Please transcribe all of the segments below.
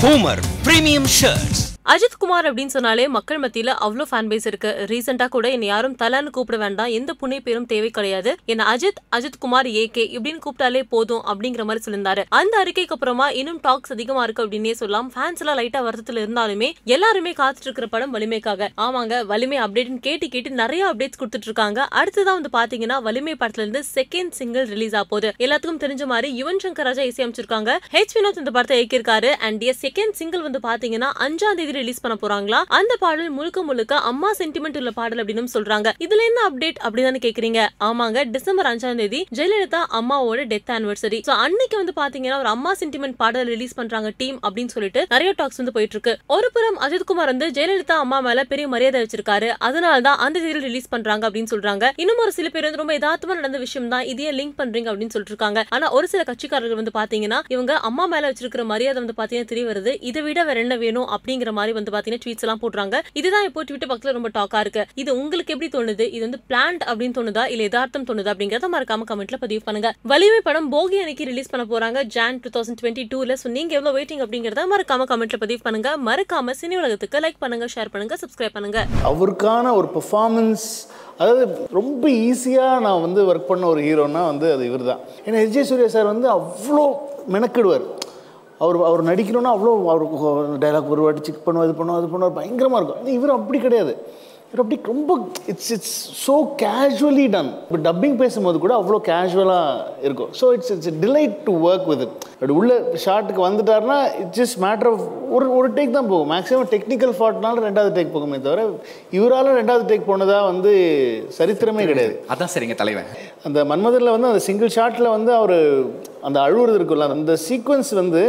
Homer Premium Shirts. Ajith Kumar அப்படின்னு சொன்னாலே மக்கள் மத்தியில அவ்வளோ ஃபேன் பேஸ் இருக்கு. ரீசெண்டா கூட என்னை யாரும் தலான்னு கூப்பிட வேண்டாம். எந்த புனை பேரும் தேவை கிடையாது. என்ன அஜித் அஜித் குமார் ஏகே இப்படின்னு கூப்பிட்டாலே போதும் அப்படிங்கிற மாதிரி சொல்லியிருந்தாரு. அந்த அறிக்கைக்கு அப்புறமா இன்னும் டாக்ஸ் அதிகமா இருக்கு அப்படின்னே சொல்லலாம். ஃபேன்ஸ் எல்லாம் லைட்டா வருத்தத்துல இருந்தாலுமே எல்லாருமே காத்துட்டு இருக்கிற படம் வலிமைக்காக. ஆமாங்க வலிமை அப்டேட்னு கேட்டு கேட்டு நிறைய அப்டேட்ஸ் கொடுத்துட்டு இருக்காங்க. அடுத்ததான் வந்து பாத்தீங்கன்னா வலிமை படத்துல இருந்து செகண்ட் சிங்கிள் ரிலீஸ் ஆக போகுது. எல்லாத்துக்கும் தெரிஞ்ச மாதிரி யுவன் சங்கர் ராஜா இசையமைச்சிருக்காங்க. ஹெச் வினோத் இந்த படத்தை இயக்கியிருக்காரு. அண்ட் செகண்ட் சிங்கிள் வந்து பாத்தீங்கன்னா அஞ்சாம் தேதி ரிலீஸ் பண்ண போறாங்களா? அந்த பாடல் முழுக்க முழுக்க அம்மா சென்டிமெண்ட் உள்ள பாடல் அப்படின்னு சொல்றாங்க. இதுல என்ன அப்டேட் அப்படின்னு கேக்குறீங்க? ஆமாங்க டிசம்பர் அஞ்சாம் தேதி ஜெயலலிதா அம்மாவோட டெத் ஆனிவர்சரி சோ அன்னைக்கு வந்து பாத்தீங்கன்னா ஒரு அம்மா சென்டிமெண்ட் பாடல் ரிலீஸ் பண்றாங்க டீம் அப்படின்னு சொல்லிட்டு நிறைய டாக்ஸ் வந்து போயிட்டு இருக்கு ஒரு புறம் அஜித்குமார் வந்து ஜெயலலிதா அம்மா மேல பெரிய மரியாதை வச்சிருக்காரு. அதனால தான் அந்த தேதியில் ரிலீஸ் பண்றாங்க அப்படின்னு சொல்றாங்க. இன்னும் ஒரு சில பேர் வந்து ரொம்ப யதார்த்தமா நடந்த விஷயம் தான் இதையே லிங்க் பண்றீங்க அப்படின்னு சொல்லிட்டு இருக்காங்க ஆனா ஒரு சில கட்சிக்காரர்கள் வந்து பாத்தீங்கன்னா இவங்க அம்மா மேல வச்சிருக்கிற மரியாதை வந்து பாத்தீங்கன்னா தெரிய வருது. இதை விட வேற என்ன வேணும் அப்படிங்கிற மாதிரி வந்து பாத்தீங்கன்னா ட்வீட்ஸ் எல்லாம் போடுறாங்க. இதுதான் இப்போ ட்விட்டர் பக்கத்துல ரொம்ப டாக்கா இருக்கு. இது உங்களுக்கு எப்படி தோணுது? இது வந்து பிளான்ட் அப்படின்னு தோணுதா? இல்ல எதார்த்தம் தோணுதா? அப்படிங்கறத மறக்காம கமெண்ட்ல பதிவு பண்ணுங்க. வலிமை படம் போகி அன்னைக்கு ரிலீஸ் பண்ண போறாங்க. ஜான் டூ தௌசண்ட் டுவெண்ட்டி டூல சோ நீங்க எவ்வளவு வெயிட்டிங் அப்படிங்கறத மறக்காம கமெண்ட்ல பதிவு பண்ணுங்க. மறக்காம சினி உலகத்துக்கு லைக் பண்ணுங்க ஷேர் பண்ணுங்க சப்ஸ்கிரைப் பண்ணுங்க. அவருக்கான ஒரு பெர்ஃபார்மன்ஸ் அதாவது ரொம்ப ஈஸியாக நான் வந்து ஒர்க் பண்ண ஒரு ஹீரோனா வந்து அது இவர் தான் ஏன்னா எஸ்ஜே சூர்யா சார் வந்து அவ்வளோ மெனக்கிடுவார். அவர் அவர் நடிக்கணும்னா அவ்வளோ அவருக்கு டைலாக் ஒரு வாட்டி செக் பண்ணுவோம் இது பண்ணுவோம் அது பண்ணுவார் பயங்கரமாக இருக்கும். ஆனால் இவர் அப்படி கிடையாது. இவர் அப்படி ரொம்ப it's it's so casually done இப்போ டப்பிங் பேசும்போது கூட அவ்வளோ கேஷுவலாக இருக்கும். So it's it's delight to work with it அப்படி உள்ள ஷார்ட்டுக்கு வந்துட்டாருன்னா இட்ஸ் ஜஸ்ட் மேட்டர் ஆஃப் ஒரு ஒரு டேக் தான் போகும். மேக்ஸிமம் டெக்னிக்கல் ஃபால்ட்னால ரெண்டாவது டேக் போகுமே தவிர இவரால் ரெண்டாவது டேக் போனதாக வந்து சரித்திரமே கிடையாது. அதான் சரிங்க தலைவன். அந்த மன்மதனில் வந்து அந்த சிங்கிள் ஷாட்டில் வந்து அவர் அந்த அழுவுறது இருக்குல்ல அந்த சீக்வன்ஸ் வந்து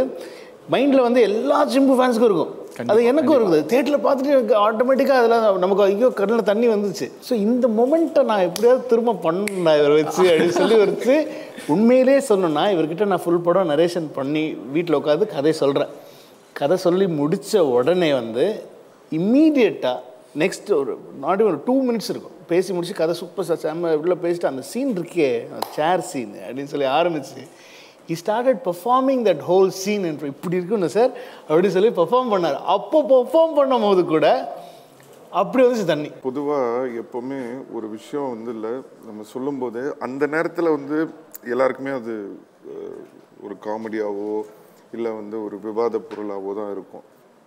மைண்டில் வந்து எல்லா சிம்பு ஃபேன்ஸுக்கும் இருக்கும். அது எனக்கும் இருக்குது தேட்டரில் பார்த்துட்டு ஆட்டோமேட்டிக்காக அதில் நமக்கு ஐயோ கண்ணில் தண்ணி வந்துச்சு ஸோ இந்த மொமெண்ட்டை நான் எப்படியாவது திரும்ப பண்ணேன் இவரை வச்சு அப்படின்னு சொல்லி வச்சு உண்மையிலே சொல்லணும்னா இவர்கிட்ட நான் ஃபுல் படம் நரேஷன் பண்ணி வீட்டில் உட்காந்து கதை சொல்கிறேன் கதை சொல்லி முடித்த உடனே வந்து இம்மீடியட்டாக நெக்ஸ்ட் ஒரு நாட் ஒரு டூ மினிட்ஸ் இருக்கும். பேசி முடிச்சு கதை சூப்பர் சார் செம்ம உள்ள பேசிட்டு அந்த சீன் இருக்கே சேர் சீன் அப்படின்னு சொல்லி ஆரம்பிச்சு he started performing that whole scene என்று. இப்படி இருக்குன்னு சார் அப்படின்னு சொல்லி பெர்ஃபார்ம் பண்ணார். அப்போ பெர்ஃபார்ம் பண்ணும்போது கூட அப்படி வந்து தண்ணி. பொதுவாக எப்போவுமே ஒரு விஷயம் வந்து இல்லை நம்ம சொல்லும்போது அந்த நேரத்தில் வந்து எல்லாருக்குமே அது ஒரு காமெடியாவோ இல்லை வந்து ஒரு விவாத பொருளாகவோ தான் இருக்கும்.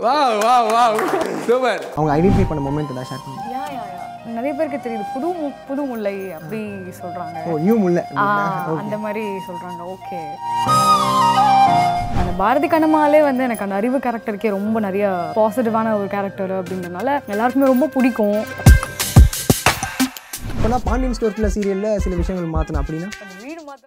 வா வா வா சூப்பர் அவங்க ஐடென்டிஃபை பண்ண மொமெண்ட் தான் ஷேர் பண்ணுங்க. யா யா யா நிறைய பேருக்கு தெரியுது. புது மு- புது முல்லை அப்படி சொல்றாங்க. ஓ நியூ முல்லை. அந்த மாதிரி சொல்றாங்க. ஓகே அந்த பாரதி கண்ணம்மாலே வந்து எனக்கு அந்த அறிவு கேரக்டருக்கே ரொம்ப நிறைய பாசிட்டிவான ஒரு கேரக்டர் அப்படின்றதுனால எல்லாருக்குமே ரொம்ப பிடிக்கும். இப்போனா பாண்டியன் ஸ்டோர்ஸில் சீரியலில் சில விஷயங்கள் மாற்றணும் அப்படின்னா?